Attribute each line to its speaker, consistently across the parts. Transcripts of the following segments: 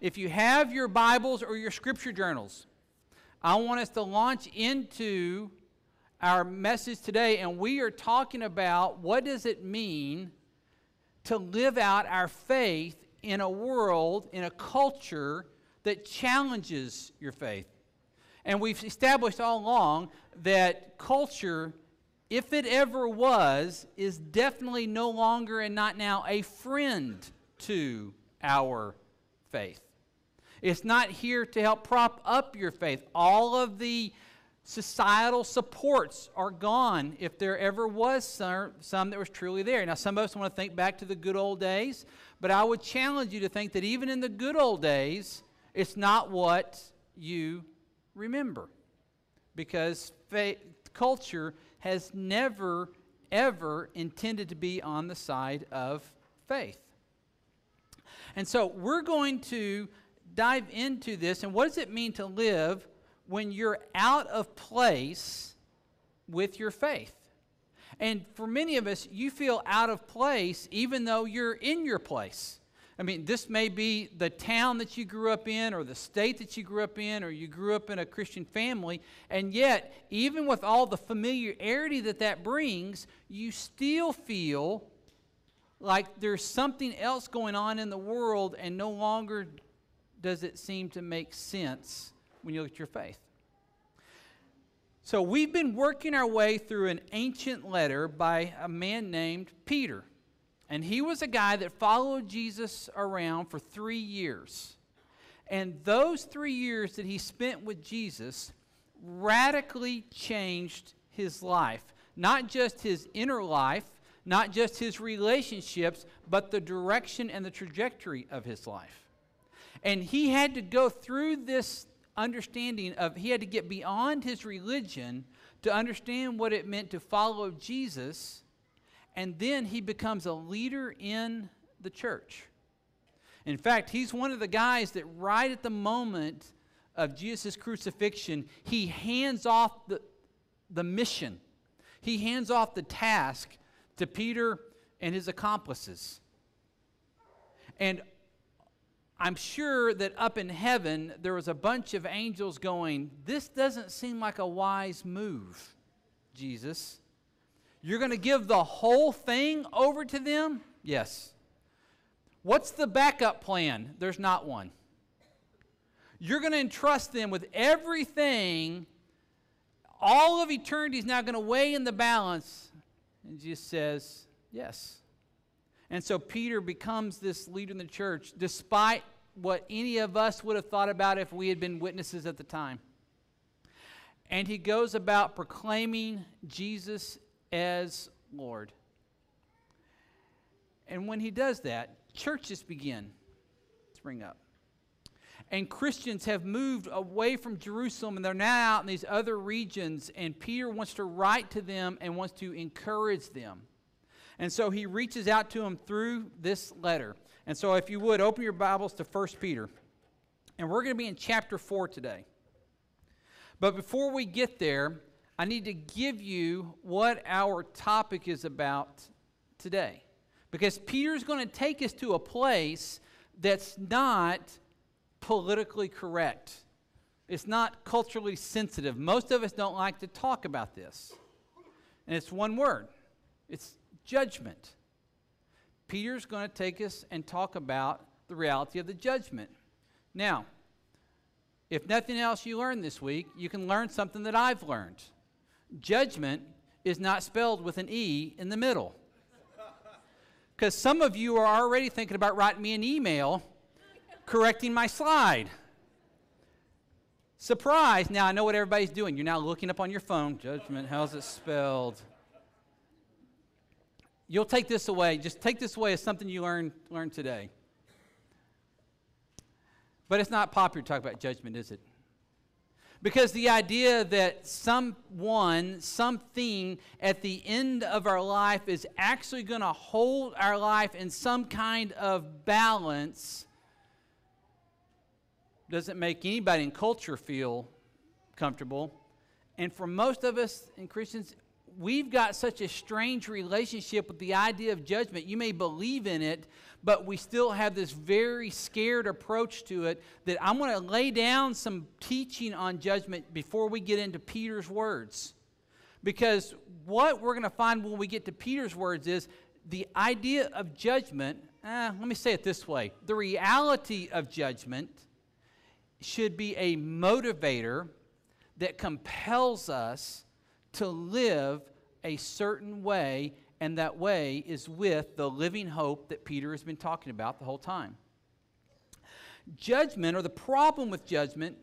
Speaker 1: if you have your Bibles or your scripture journals, I want us to launch into our message today, and we are talking about what does it mean to live out our faith in a world, in a culture that challenges your faith. And we've established all along that culture, if it ever was, is definitely no longer and not now a friend to our faith. It's not here to help prop up your faith. All of the societal supports are gone if there ever was some, some, that was truly there. Now, some of us want to think back to the good old days, but I would challenge you to think that even in the good old days, it's not what you remember. Because faith, culture has never, ever intended to be on the side of faith. And so we're going to dive into this and what does it mean to live when you're out of place with your faith? And for many of us, you feel out of place even though you're in your place. I mean, this may be the town that you grew up in, or the state that you grew up in, or you grew up in a Christian family, and yet, even with all the familiarity that that brings, you still feel like there's something else going on in the world, and no longer does it seem to make sense when you look at your faith. So, we've been working our way through an ancient letter by a man named Peter. And he was a guy that followed Jesus around for three years. And those three years that he spent with Jesus radically changed his life. Not just his inner life, not just his relationships, but the direction and the trajectory of his life. And he had to go through this understanding of, he had to get beyond his religion to understand what it meant to follow Jesus and then he becomes a leader in the church. In fact, he's one of the guys that right at the moment of Jesus' crucifixion, he hands off the, the mission. He hands off the task to Peter and his accomplices. And I'm sure that up in heaven, there was a bunch of angels going, This doesn't seem like a wise move, Jesus. You're going to give the whole thing over to them? Yes. What's the backup plan? There's not one. You're going to entrust them with everything. All of eternity is now going to weigh in the balance. And Jesus says, Yes. And so Peter becomes this leader in the church, despite what any of us would have thought about if we had been witnesses at the time. And he goes about proclaiming Jesus as Lord. And when he does that, churches begin to spring up. And Christians have moved away from Jerusalem and they're now out in these other regions. And Peter wants to write to them and wants to encourage them. And so he reaches out to him through this letter. And so, if you would, open your Bibles to 1 Peter. And we're going to be in chapter 4 today. But before we get there, I need to give you what our topic is about today. Because Peter's going to take us to a place that's not politically correct. It's not culturally sensitive. Most of us don't like to talk about this. And it's one word it's judgment. Peter's going to take us and talk about the reality of the judgment. Now, if nothing else you learned this week, you can learn something that I've learned judgment is not spelled with an E in the middle. Because some of you are already thinking about writing me an email correcting my slide. Surprise! Now I know what everybody's doing. You're now looking up on your phone. Judgment, how's it spelled? You'll take this away. Just take this away as something you learned, learned today. But it's not popular to talk about judgment, is it? Because the idea that someone, something at the end of our life is actually going to hold our life in some kind of balance doesn't make anybody in culture feel comfortable. And for most of us in Christians, we've got such a strange relationship with the idea of judgment. You may believe in it, but we still have this very scared approach to it that I'm going to lay down some teaching on judgment before we get into Peter's words. Because what we're going to find when we get to Peter's words is the idea of judgment, eh, let me say it this way the reality of judgment should be a motivator that compels us to live a certain way, and that way is with the living hope that Peter has been talking about the whole time. Judgment, or the problem with judgment,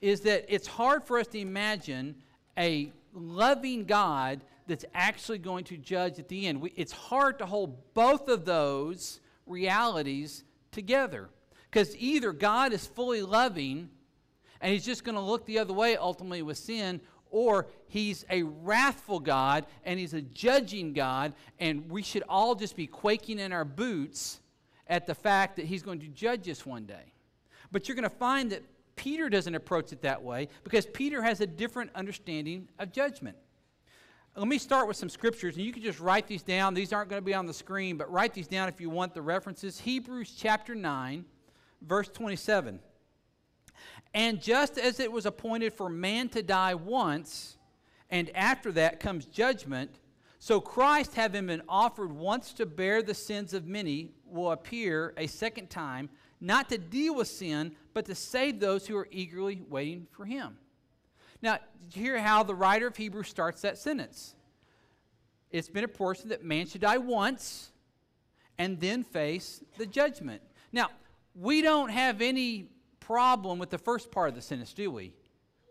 Speaker 1: is that it's hard for us to imagine a loving God that's actually going to judge at the end. We, it's hard to hold both of those realities together because either God is fully loving and he's just going to look the other way ultimately with sin, or he's a wrathful God and he's a judging God, and we should all just be quaking in our boots at the fact that he's going to judge us one day. But you're going to find that Peter doesn't approach it that way because Peter has a different understanding of judgment. Let me start with some scriptures, and you can just write these down. These aren't going to be on the screen, but write these down if you want the references. Hebrews chapter 9, verse 27. And just as it was appointed for man to die once, and after that comes judgment, so Christ, having been offered once to bear the sins of many, will appear a second time, not to deal with sin, but to save those who are eagerly waiting for him. Now, hear how the writer of Hebrews starts that sentence? It's been a portion that man should die once and then face the judgment. Now, we don't have any problem with the first part of the sentence, do we?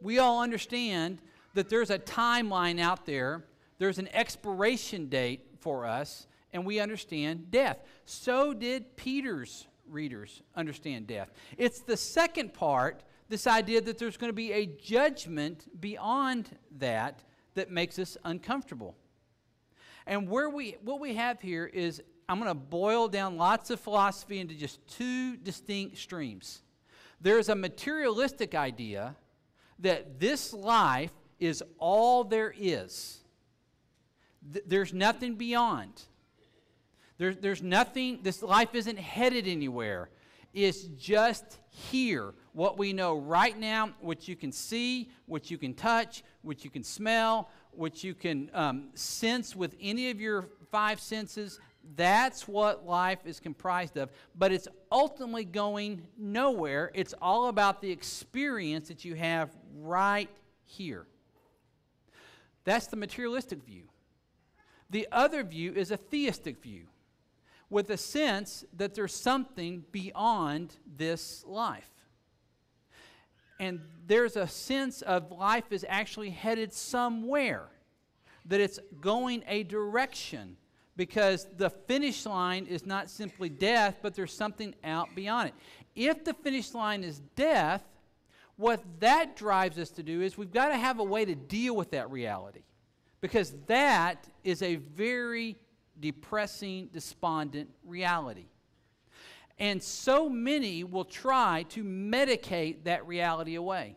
Speaker 1: We all understand that there's a timeline out there, there's an expiration date for us, and we understand death. So did Peter's readers understand death. It's the second part, this idea that there's going to be a judgment beyond that that makes us uncomfortable. And where we what we have here is I'm going to boil down lots of philosophy into just two distinct streams there's a materialistic idea that this life is all there is. Th- there's nothing beyond. There's, there's nothing, this life isn't headed anywhere. It's just here. What we know right now, what you can see, what you can touch, what you can smell, what you can um, sense with any of your five senses, that's what life is comprised of. But it's ultimately going nowhere. It's all about the experience that you have right here. That's the materialistic view. The other view is a theistic view, with a sense that there's something beyond this life. And there's a sense of life is actually headed somewhere, that it's going a direction because the finish line is not simply death, but there's something out beyond it. If the finish line is death, what that drives us to do is we've got to have a way to deal with that reality because that is a very depressing, despondent reality. And so many will try to medicate that reality away.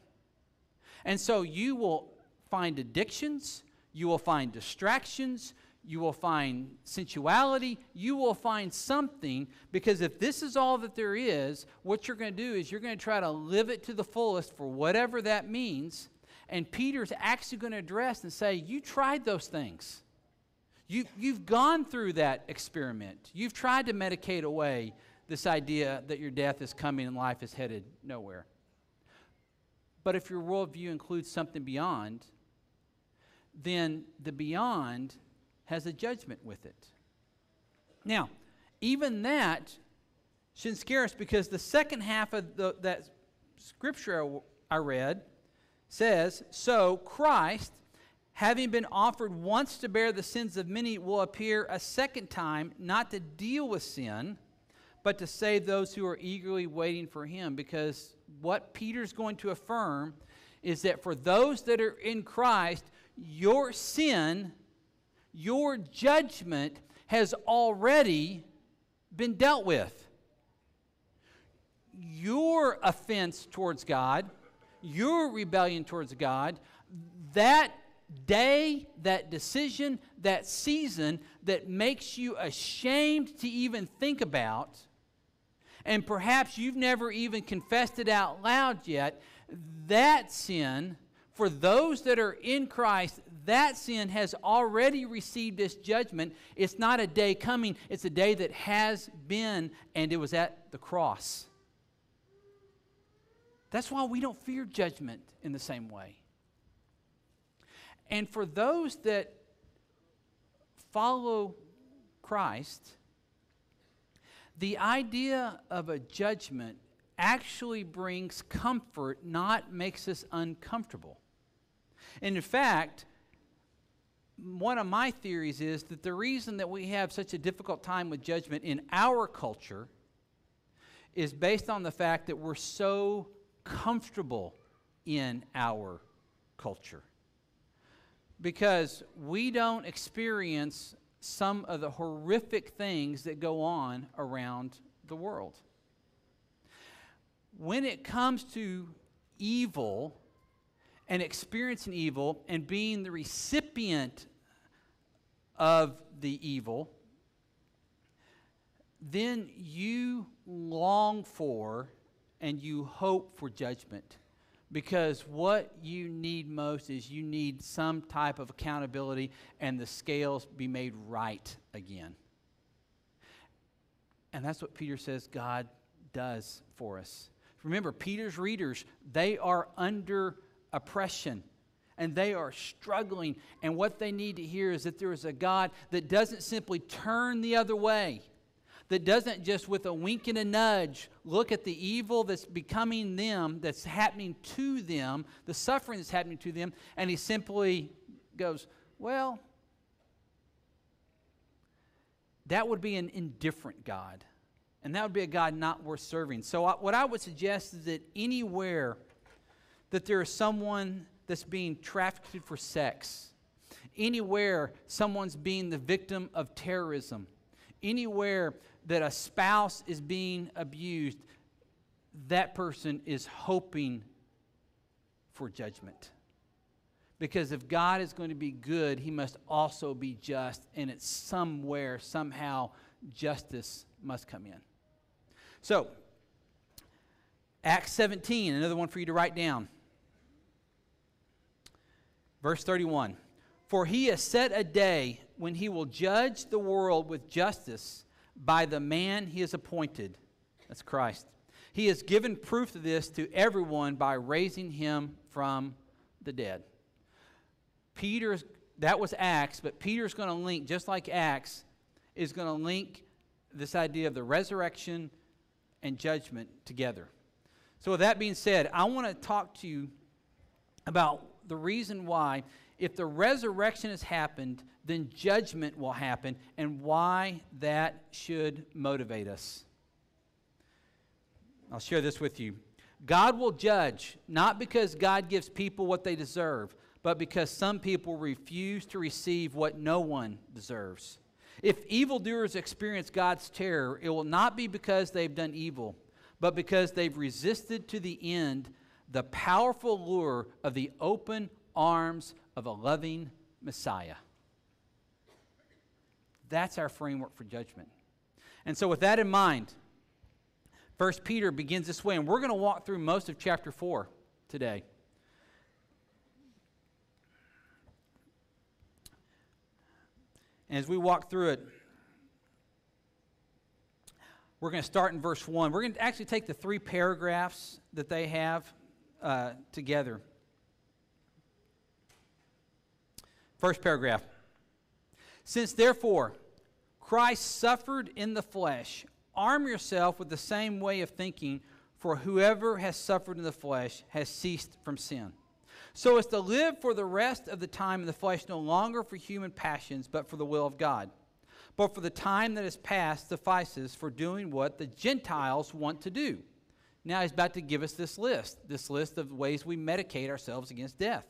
Speaker 1: And so you will find addictions, you will find distractions, you will find sensuality, you will find something, because if this is all that there is, what you're going to do is you're going to try to live it to the fullest for whatever that means. And Peter's actually going to address and say, You tried those things. You, you've gone through that experiment. You've tried to medicate away this idea that your death is coming and life is headed nowhere. But if your worldview includes something beyond, then the beyond has a judgment with it. Now, even that shouldn't scare us because the second half of the, that scripture I read says, So Christ, having been offered once to bear the sins of many, will appear a second time, not to deal with sin, but to save those who are eagerly waiting for him. Because what Peter's going to affirm is that for those that are in Christ, your sin your judgment has already been dealt with. Your offense towards God, your rebellion towards God, that day, that decision, that season that makes you ashamed to even think about, and perhaps you've never even confessed it out loud yet, that sin, for those that are in Christ, that sin has already received its judgment. It's not a day coming, it's a day that has been, and it was at the cross. That's why we don't fear judgment in the same way. And for those that follow Christ, the idea of a judgment actually brings comfort, not makes us uncomfortable. And in fact, one of my theories is that the reason that we have such a difficult time with judgment in our culture is based on the fact that we're so comfortable in our culture. Because we don't experience some of the horrific things that go on around the world. When it comes to evil, and experiencing evil and being the recipient of the evil, then you long for and you hope for judgment. Because what you need most is you need some type of accountability and the scales be made right again. And that's what Peter says God does for us. Remember, Peter's readers, they are under oppression and they are struggling. And what they need to hear is that there is a God that doesn't simply turn the other way, that doesn't just with a wink and a nudge look at the evil that's becoming them, that's happening to them, the suffering that's happening to them, and he simply goes, Well, that would be an indifferent God. And that would be a God not worth serving. So, what I would suggest is that anywhere that there is someone that's being trafficked for sex, anywhere someone's being the victim of terrorism, anywhere that a spouse is being abused, that person is hoping for judgment. Because if God is going to be good, he must also be just, and it's somewhere, somehow, justice must come in. So, Acts 17, another one for you to write down. Verse 31 For he has set a day when he will judge the world with justice by the man he has appointed. That's Christ. He has given proof of this to everyone by raising him from the dead. Peter's, that was Acts, but Peter's going to link, just like Acts, is going to link this idea of the resurrection and judgment together. So, with that being said, I want to talk to you about the reason why, if the resurrection has happened, then judgment will happen, and why that should motivate us. I'll share this with you. God will judge, not because God gives people what they deserve, but because some people refuse to receive what no one deserves. If evildoers experience God's terror, it will not be because they've done evil, but because they've resisted to the end the powerful lure of the open arms of a loving Messiah. That's our framework for judgment. And so, with that in mind, First Peter begins this way, and we're going to walk through most of chapter 4 today. And as we walk through it, we're going to start in verse 1. We're going to actually take the three paragraphs that they have uh, together. First paragraph. Since therefore Christ suffered in the flesh, arm yourself with the same way of thinking, for whoever has suffered in the flesh has ceased from sin. So as to live for the rest of the time in the flesh, no longer for human passions, but for the will of God. But for the time that is past suffices for doing what the Gentiles want to do now he's about to give us this list this list of ways we medicate ourselves against death.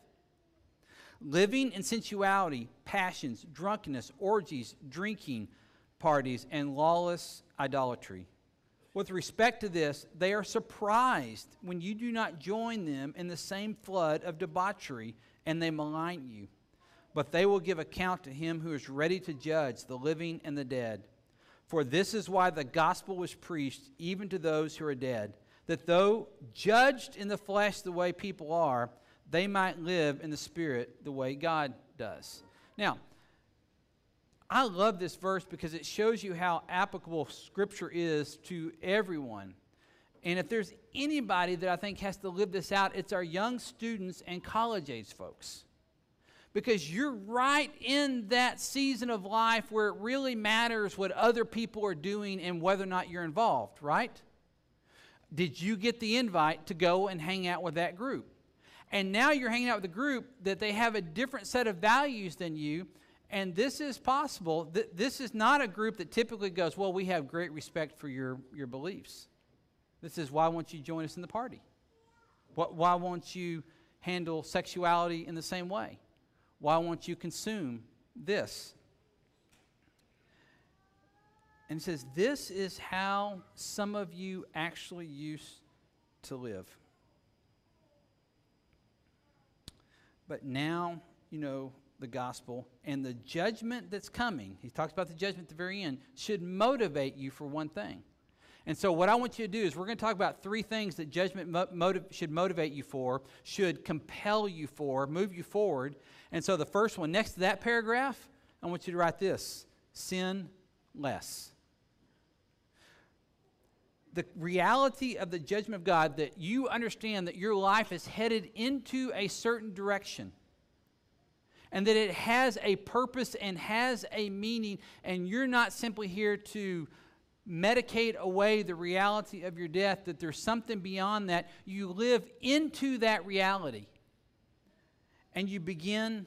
Speaker 1: Living in sensuality, passions, drunkenness, orgies, drinking parties, and lawless idolatry. With respect to this, they are surprised when you do not join them in the same flood of debauchery and they malign you. but they will give account to him who is ready to judge the living and the dead. For this is why the gospel was preached even to those who are dead, that though judged in the flesh the way people are, they might live in the spirit the way God does. Now, I love this verse because it shows you how applicable Scripture is to everyone. And if there's anybody that I think has to live this out, it's our young students and college age folks. Because you're right in that season of life where it really matters what other people are doing and whether or not you're involved, right? Did you get the invite to go and hang out with that group? And now you're hanging out with a group that they have a different set of values than you and this is possible. This is not a group that typically goes, Well, we have great respect for your, your beliefs. This is why won't you join us in the party? Why won't you handle sexuality in the same way? Why won't you consume this? And says, This is how some of you actually used to live. But now, you know, the gospel and the judgment that's coming, he talks about the judgment at the very end, should motivate you for one thing. And so, what I want you to do is, we're going to talk about three things that judgment mo- motiv- should motivate you for, should compel you for, move you forward. And so, the first one, next to that paragraph, I want you to write this sin less. The reality of the judgment of God that you understand that your life is headed into a certain direction and that it has a purpose and has a meaning, and you're not simply here to medicate away the reality of your death, that there's something beyond that. You live into that reality, and you begin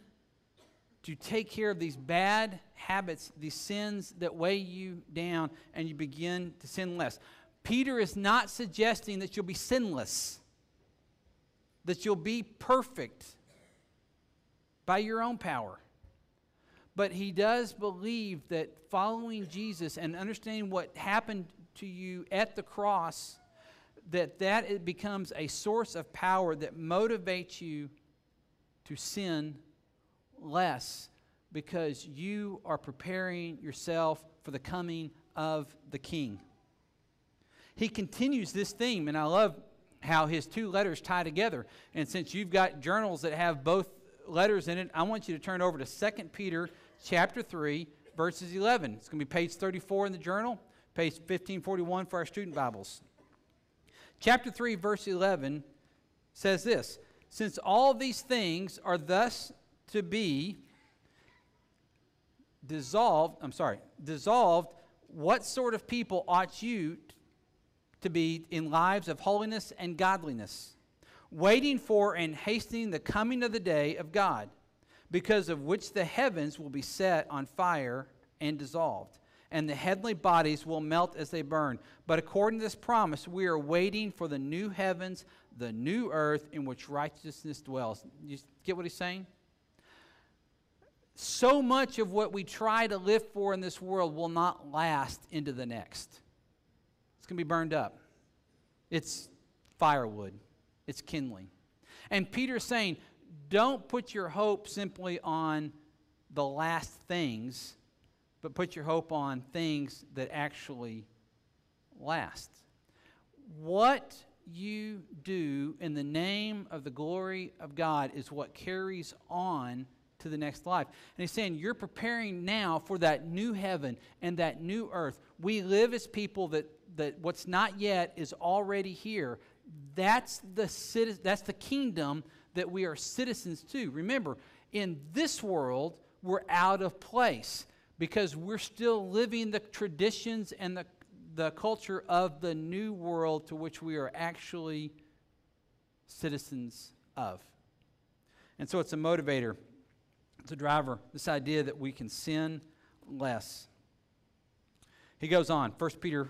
Speaker 1: to take care of these bad habits, these sins that weigh you down, and you begin to sin less. Peter is not suggesting that you'll be sinless, that you'll be perfect by your own power. But he does believe that following Jesus and understanding what happened to you at the cross, that that it becomes a source of power that motivates you to sin less because you are preparing yourself for the coming of the king. He continues this theme, and I love how his two letters tie together. And since you've got journals that have both letters in it, I want you to turn over to 2 Peter chapter 3, verses 11. It's going to be page 34 in the journal, page 1541 for our student Bibles. Chapter 3, verse 11 says this Since all these things are thus to be dissolved, I'm sorry, dissolved, what sort of people ought you to be in lives of holiness and godliness? waiting for and hastening the coming of the day of God, because of which the heavens will be set on fire and dissolved, and the heavenly bodies will melt as they burn. But according to this promise, we are waiting for the new heavens, the new earth in which righteousness dwells. You get what he's saying? So much of what we try to live for in this world will not last into the next. Going to be burned up. It's firewood it's kindling. And Peter's saying, don't put your hope simply on the last things, but put your hope on things that actually last. What you do in the name of the glory of God is what carries on to the next life. And he's saying, You're preparing now for that new heaven and that new earth. We live as people that, that what's not yet is already here. That's the, that's the kingdom that we are citizens to. Remember, in this world, we're out of place because we're still living the traditions and the, the culture of the new world to which we are actually citizens of. And so it's a motivator, it's a driver, this idea that we can sin less. He goes on, 1 Peter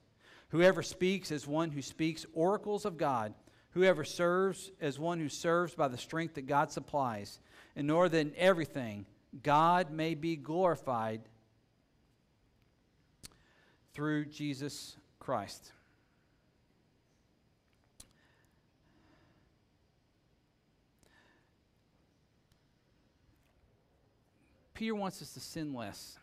Speaker 1: Whoever speaks as one who speaks oracles of God, whoever serves as one who serves by the strength that God supplies, in order that in everything God may be glorified through Jesus Christ. Peter wants us to sin less.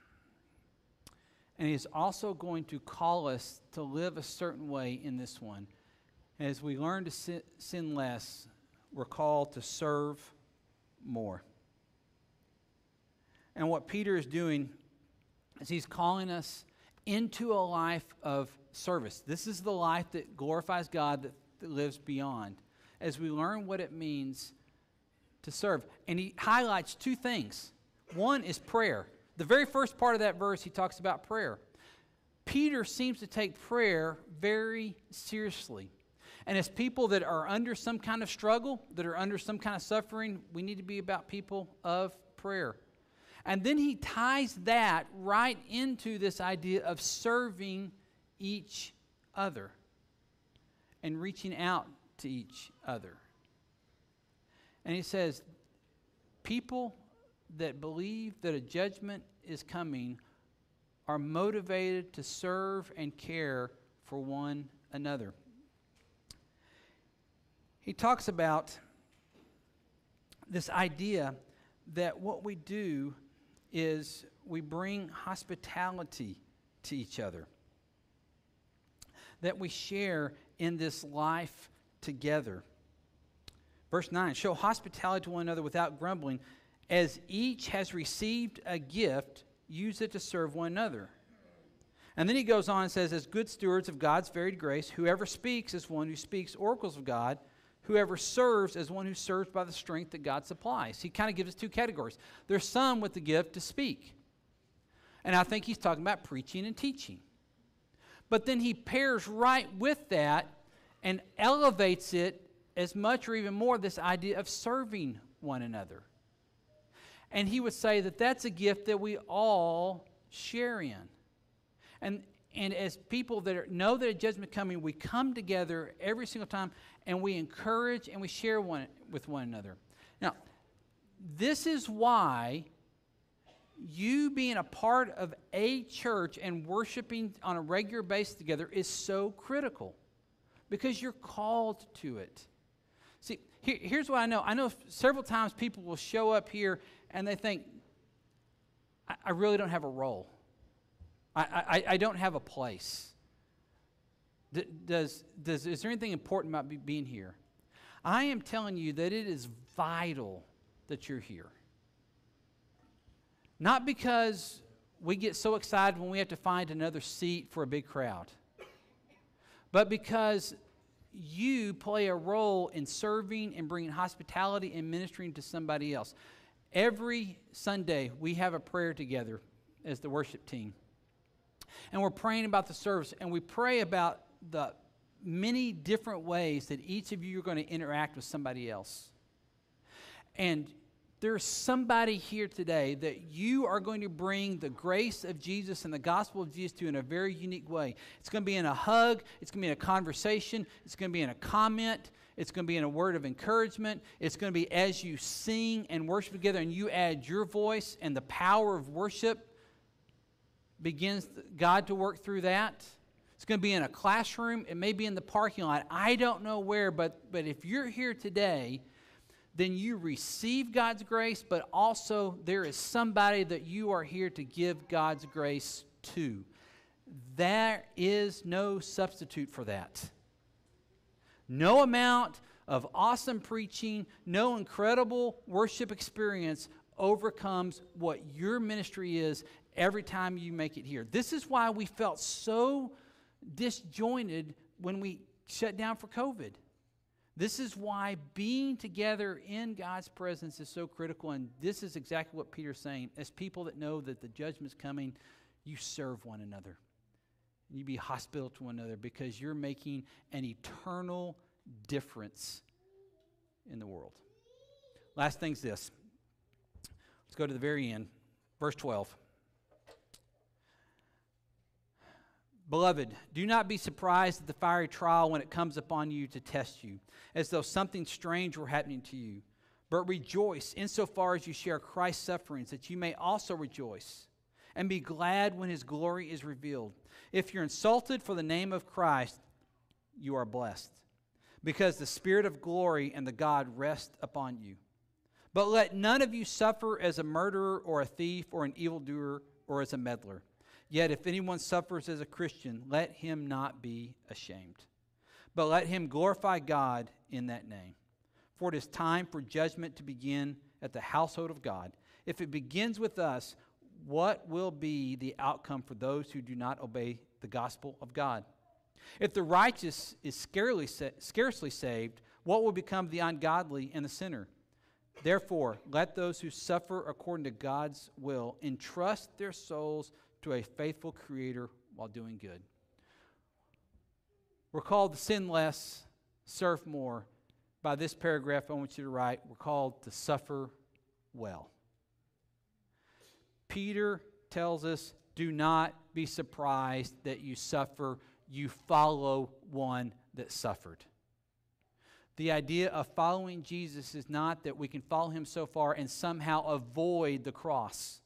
Speaker 1: And he's also going to call us to live a certain way in this one. As we learn to sin, less, we're called to serve more. And what Peter is doing is he's calling us into a life of service. This is the life that glorifies God, that, that lives beyond. As we learn what it means to serve. And he highlights two things one is prayer. The very first part of that verse, he talks about prayer. Peter seems to take prayer very seriously. And as people that are under some kind of struggle, that are under some kind of suffering, we need to be about people of prayer. And then he ties that right into this idea of serving each other and reaching out to each other. And he says, people that believe that a judgment is coming are motivated to serve and care for one another. He talks about this idea that what we do is we bring hospitality to each other, that we share in this life together. Verse 9 show hospitality to one another without grumbling. As each has received a gift, use it to serve one another. And then he goes on and says, As good stewards of God's varied grace, whoever speaks is one who speaks oracles of God, whoever serves is one who serves by the strength that God supplies. He kind of gives us two categories. There's some with the gift to speak. And I think he's talking about preaching and teaching. But then he pairs right with that and elevates it as much or even more this idea of serving one another. And he would say that that's a gift that we all share in. And, and as people that are, know that a judgment coming, we come together every single time and we encourage and we share one with one another. Now, this is why you being a part of a church and worshiping on a regular basis together is so critical because you're called to it. See, here, here's what I know I know several times people will show up here and they think, I, I really don't have a role. I, I, I don't have a place. D- does, does, is there anything important about be, being here? I am telling you that it is vital that you're here. Not because we get so excited when we have to find another seat for a big crowd, but because you play a role in serving and bringing hospitality and ministering to somebody else. Every Sunday, we have a prayer together as the worship team. And we're praying about the service, and we pray about the many different ways that each of you are going to interact with somebody else. And there's somebody here today that you are going to bring the grace of Jesus and the gospel of Jesus to in a very unique way. It's going to be in a hug, it's going to be in a conversation, it's going to be in a comment, it's going to be in a word of encouragement. It's going to be as you sing and worship together and you add your voice and the power of worship begins God to work through that. It's going to be in a classroom. It may be in the parking lot. I don't know where, but, but if you're here today, then you receive God's grace, but also there is somebody that you are here to give God's grace to. There is no substitute for that. No amount of awesome preaching, no incredible worship experience overcomes what your ministry is every time you make it here. This is why we felt so disjointed when we shut down for COVID. This is why being together in God's presence is so critical. And this is exactly what Peter's saying. As people that know that the judgment's coming, you serve one another you be hospitable to one another because you're making an eternal difference in the world. Last thing's this. Let's go to the very end, verse 12. Beloved, do not be surprised at the fiery trial when it comes upon you to test you, as though something strange were happening to you. But rejoice insofar as you share Christ's sufferings, that you may also rejoice and be glad when his glory is revealed. If you're insulted for the name of Christ, you are blessed, because the Spirit of glory and the God rest upon you. But let none of you suffer as a murderer or a thief or an evildoer or as a meddler. Yet if anyone suffers as a Christian, let him not be ashamed, but let him glorify God in that name. For it is time for judgment to begin at the household of God. If it begins with us, what will be the outcome for those who do not obey the gospel of God? If the righteous is scarcely, scarcely saved, what will become the ungodly and the sinner? Therefore, let those who suffer according to God's will entrust their souls to a faithful Creator while doing good. We're called to sin less, serve more. By this paragraph, I want you to write, we're called to suffer well. Peter tells us, do not be surprised that you suffer. You follow one that suffered. The idea of following Jesus is not that we can follow him so far and somehow avoid the cross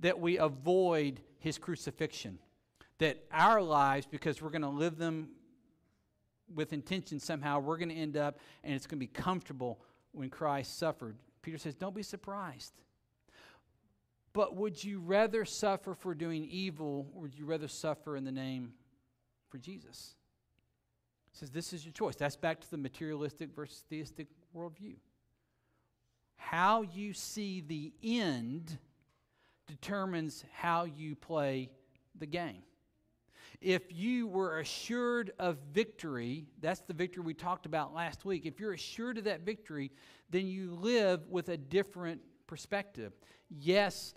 Speaker 1: that we avoid his crucifixion. That our lives, because we're going to live them with intention somehow, we're going to end up and it's going to be comfortable when Christ suffered. Peter says, Don't be surprised. But would you rather suffer for doing evil, or would you rather suffer in the name for Jesus? He says, This is your choice. That's back to the materialistic versus theistic worldview. How you see the end determines how you play the game. If you were assured of victory, that's the victory we talked about last week. If you're assured of that victory, then you live with a different perspective. Yes,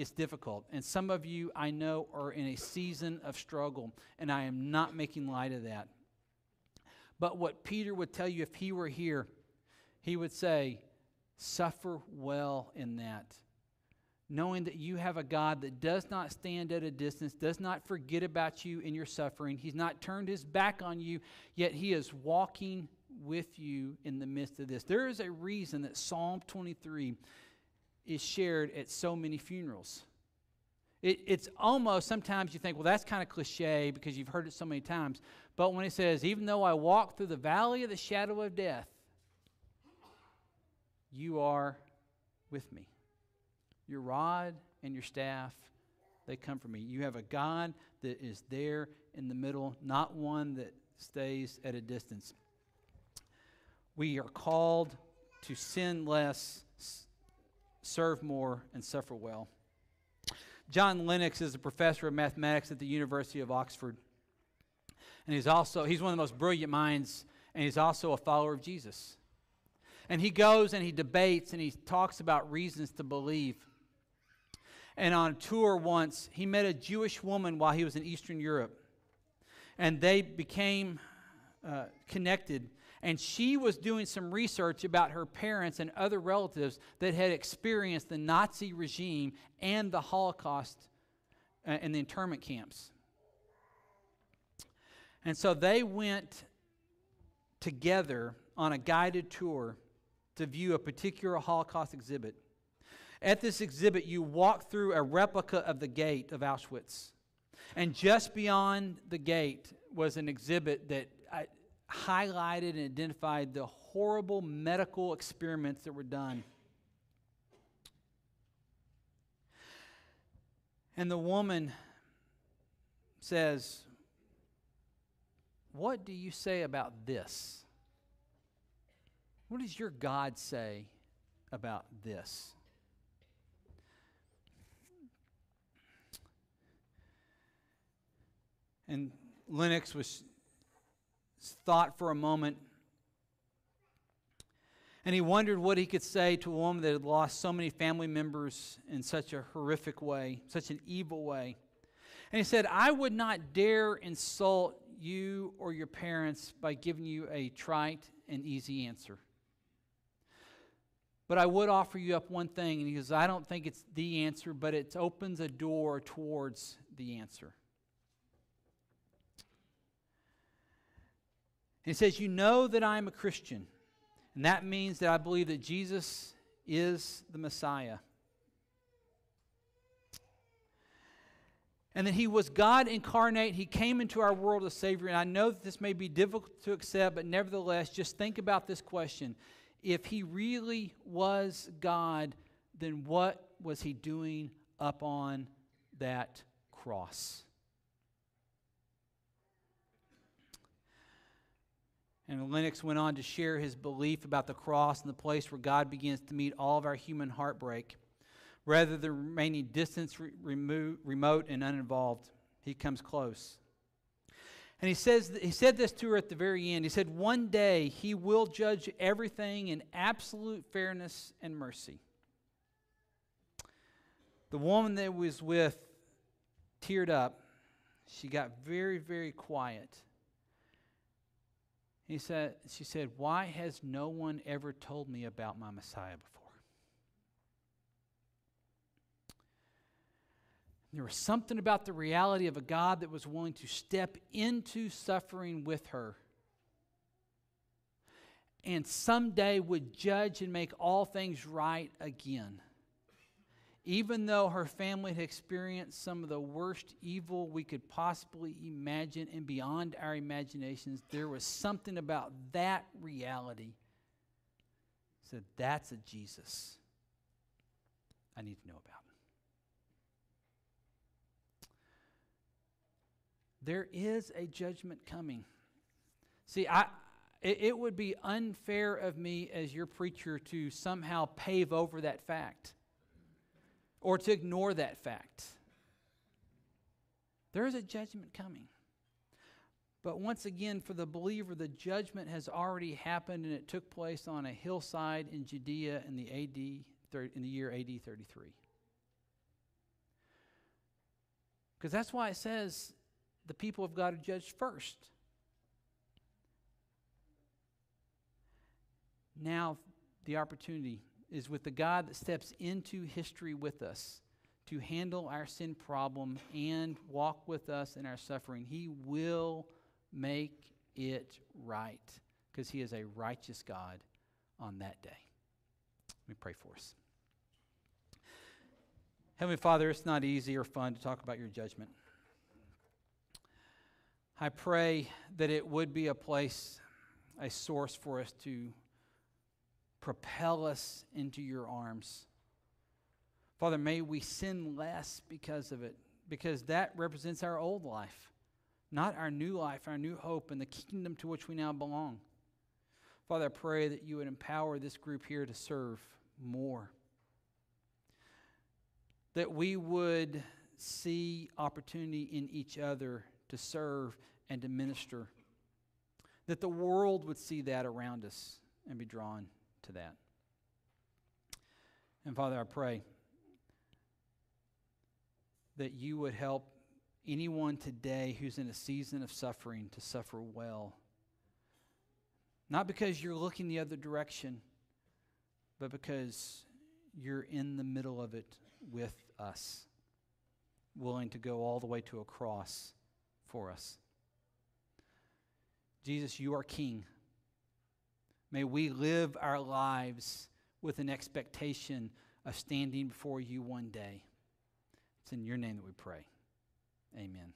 Speaker 1: it's difficult. And some of you, I know, are in a season of struggle, and I am not making light of that. But what Peter would tell you if he were here, he would say, Suffer well in that knowing that you have a God that does not stand at a distance, does not forget about you in your suffering. He's not turned his back on you, yet he is walking with you in the midst of this. There is a reason that Psalm 23 is shared at so many funerals. It, it's almost, sometimes you think, well, that's kind of cliche because you've heard it so many times. But when it says, even though I walk through the valley of the shadow of death, you are with me. Your rod and your staff, they come for me. You have a God that is there in the middle, not one that stays at a distance. We are called to sin less, serve more, and suffer well. John Lennox is a professor of mathematics at the University of Oxford. And he's also he's one of the most brilliant minds and he's also a follower of Jesus. And he goes and he debates and he talks about reasons to believe. And on a tour once, he met a Jewish woman while he was in Eastern Europe. And they became uh, connected. And she was doing some research about her parents and other relatives that had experienced the Nazi regime and the Holocaust uh, and the internment camps. And so they went together on a guided tour to view a particular Holocaust exhibit. At this exhibit, you walk through a replica of the gate of Auschwitz. And just beyond the gate was an exhibit that uh, highlighted and identified the horrible medical experiments that were done. And the woman says, What do you say about this? What does your God say about this? And Lennox was thought for a moment. And he wondered what he could say to a woman that had lost so many family members in such a horrific way, such an evil way. And he said, I would not dare insult you or your parents by giving you a trite and easy answer. But I would offer you up one thing. And he goes, I don't think it's the answer, but it opens a door towards the answer. He says, You know that I am a Christian. And that means that I believe that Jesus is the Messiah. And that he was God incarnate. He came into our world as Savior. And I know that this may be difficult to accept, but nevertheless, just think about this question. If he really was God, then what was he doing up on that cross? And Lennox went on to share his belief about the cross and the place where God begins to meet all of our human heartbreak. Rather than remaining distant, remote, and uninvolved, he comes close. And he says he said this to her at the very end. He said, "One day he will judge everything in absolute fairness and mercy." The woman that was with teared up. She got very, very quiet. He said, she said, Why has no one ever told me about my Messiah before? There was something about the reality of a God that was willing to step into suffering with her and someday would judge and make all things right again even though her family had experienced some of the worst evil we could possibly imagine and beyond our imaginations, there was something about that reality. Said, that's a Jesus I need to know about. There is a judgment coming. See, I, it, it would be unfair of me as your preacher to somehow pave over that fact or to ignore that fact. There is a judgment coming. But once again, for the believer, the judgment has already happened and it took place on a hillside in Judea in the AD in the year AD 33. Because that's why it says the people of God are judged first. Now, the opportunity is with the God that steps into history with us to handle our sin problem and walk with us in our suffering. He will make it right because He is a righteous God on that day. Let me pray for us. Heavenly Father, it's not easy or fun to talk about your judgment. I pray that it would be a place, a source for us to propel us into your arms. Father, may we sin less because of it, because that represents our old life, not our new life, our new hope, and the kingdom to which we now belong. Father, I pray that you would empower this group here to serve more. That we would see opportunity in each other to serve and to minister. That the world would see that around us and be drawn to that. And Father, I pray that you would help anyone today who's in a season of suffering to suffer well. Not because you're looking the other direction, but because you're in the middle of it with us, willing to go all the way to a cross for us. Jesus, you are King. May we live our lives with an expectation of standing before you one day. It's in your name that we pray. Amen.